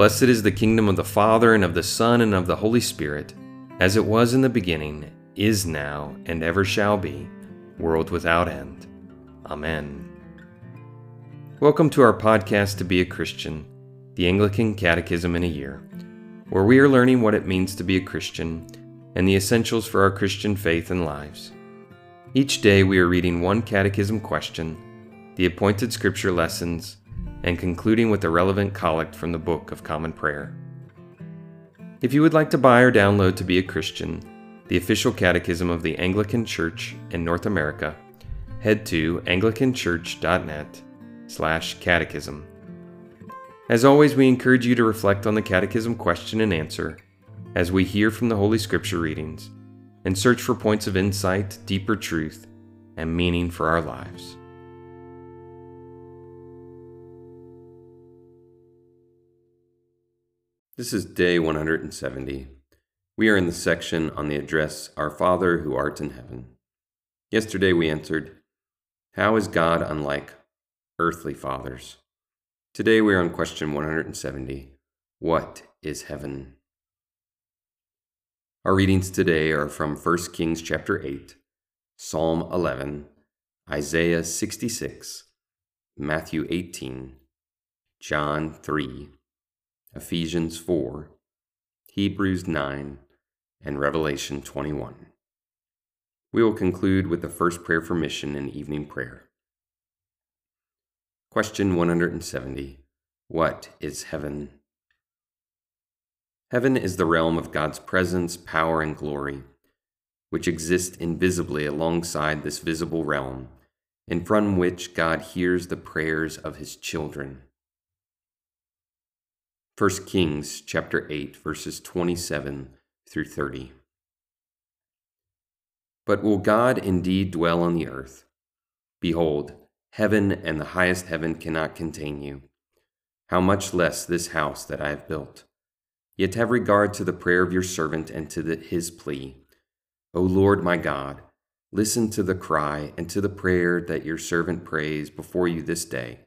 Blessed is the kingdom of the Father, and of the Son, and of the Holy Spirit, as it was in the beginning, is now, and ever shall be, world without end. Amen. Welcome to our podcast to be a Christian, the Anglican Catechism in a Year, where we are learning what it means to be a Christian and the essentials for our Christian faith and lives. Each day we are reading one catechism question, the appointed scripture lessons, and concluding with a relevant collect from the Book of Common Prayer. If you would like to buy or download To Be a Christian, the official catechism of the Anglican Church in North America, head to anglicanchurch.net slash catechism. As always, we encourage you to reflect on the catechism question and answer as we hear from the Holy Scripture readings and search for points of insight, deeper truth, and meaning for our lives. This is day 170. We are in the section on the address, Our Father who art in heaven. Yesterday we answered, How is God unlike earthly fathers? Today we are on question 170 What is heaven? Our readings today are from 1 Kings chapter 8, Psalm 11, Isaiah 66, Matthew 18, John 3, Ephesians 4, Hebrews 9, and Revelation 21. We will conclude with the first prayer for mission and evening prayer. Question 170 What is heaven? Heaven is the realm of God's presence, power, and glory, which exist invisibly alongside this visible realm, and from which God hears the prayers of his children. 1 Kings chapter 8 verses 27 through 30. But will God indeed dwell on the earth? Behold, heaven and the highest heaven cannot contain you. How much less this house that I have built? Yet have regard to the prayer of your servant and to the, his plea. O Lord my God, listen to the cry and to the prayer that your servant prays before you this day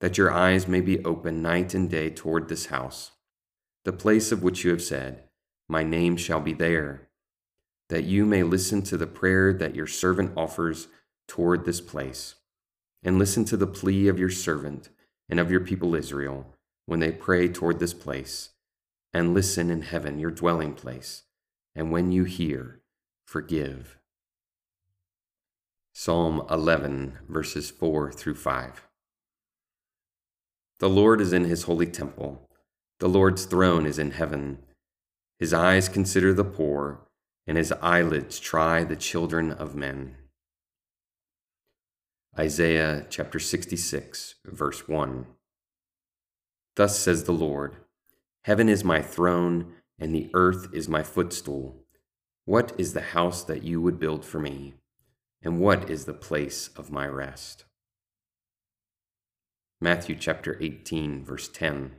that your eyes may be open night and day toward this house, the place of which you have said, My name shall be there, that you may listen to the prayer that your servant offers toward this place, and listen to the plea of your servant and of your people Israel when they pray toward this place, and listen in heaven, your dwelling place, and when you hear, forgive. Psalm 11, verses 4 through 5. The Lord is in his holy temple. The Lord's throne is in heaven. His eyes consider the poor, and his eyelids try the children of men. Isaiah chapter 66, verse 1. Thus says the Lord Heaven is my throne, and the earth is my footstool. What is the house that you would build for me? And what is the place of my rest? Matthew chapter 18, verse 10.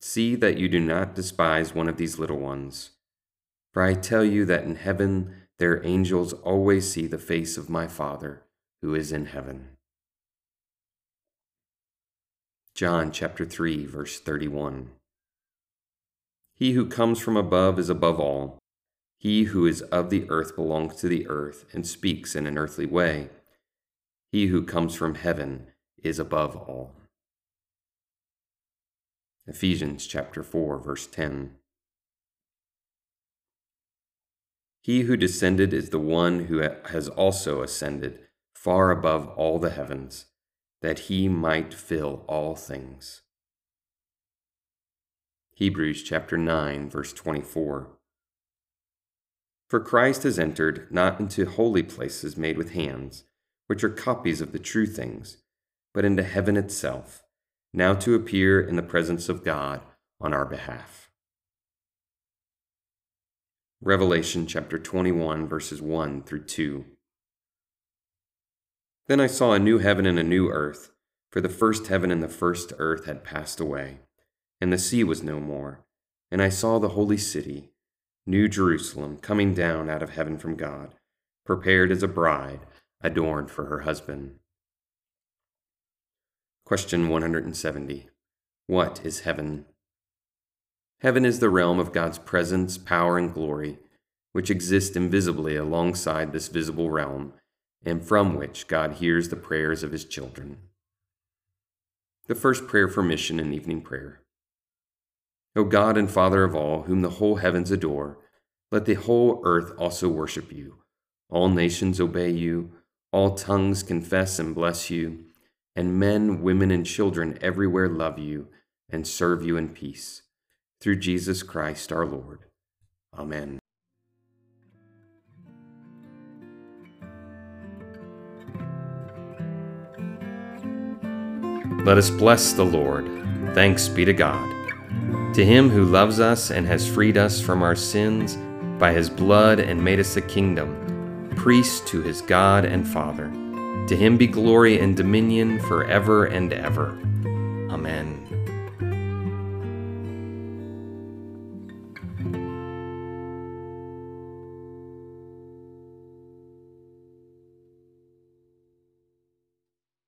See that you do not despise one of these little ones, for I tell you that in heaven their angels always see the face of my Father who is in heaven. John chapter 3, verse 31. He who comes from above is above all. He who is of the earth belongs to the earth and speaks in an earthly way. He who comes from heaven is above all. Ephesians chapter 4 verse 10 He who descended is the one who has also ascended far above all the heavens that he might fill all things. Hebrews chapter 9 verse 24 For Christ has entered not into holy places made with hands which are copies of the true things but into heaven itself, now to appear in the presence of God on our behalf. Revelation chapter 21, verses 1 through 2. Then I saw a new heaven and a new earth, for the first heaven and the first earth had passed away, and the sea was no more. And I saw the holy city, New Jerusalem, coming down out of heaven from God, prepared as a bride adorned for her husband. Question 170 What is heaven? Heaven is the realm of God's presence, power, and glory, which exist invisibly alongside this visible realm, and from which God hears the prayers of his children. The first prayer for mission and evening prayer. O God and Father of all, whom the whole heavens adore, let the whole earth also worship you. All nations obey you, all tongues confess and bless you, and men, women, and children everywhere love you and serve you in peace. Through Jesus Christ our Lord. Amen. Let us bless the Lord. Thanks be to God. To him who loves us and has freed us from our sins by his blood and made us a kingdom, priest to his God and Father. To him be glory and dominion forever and ever. Amen.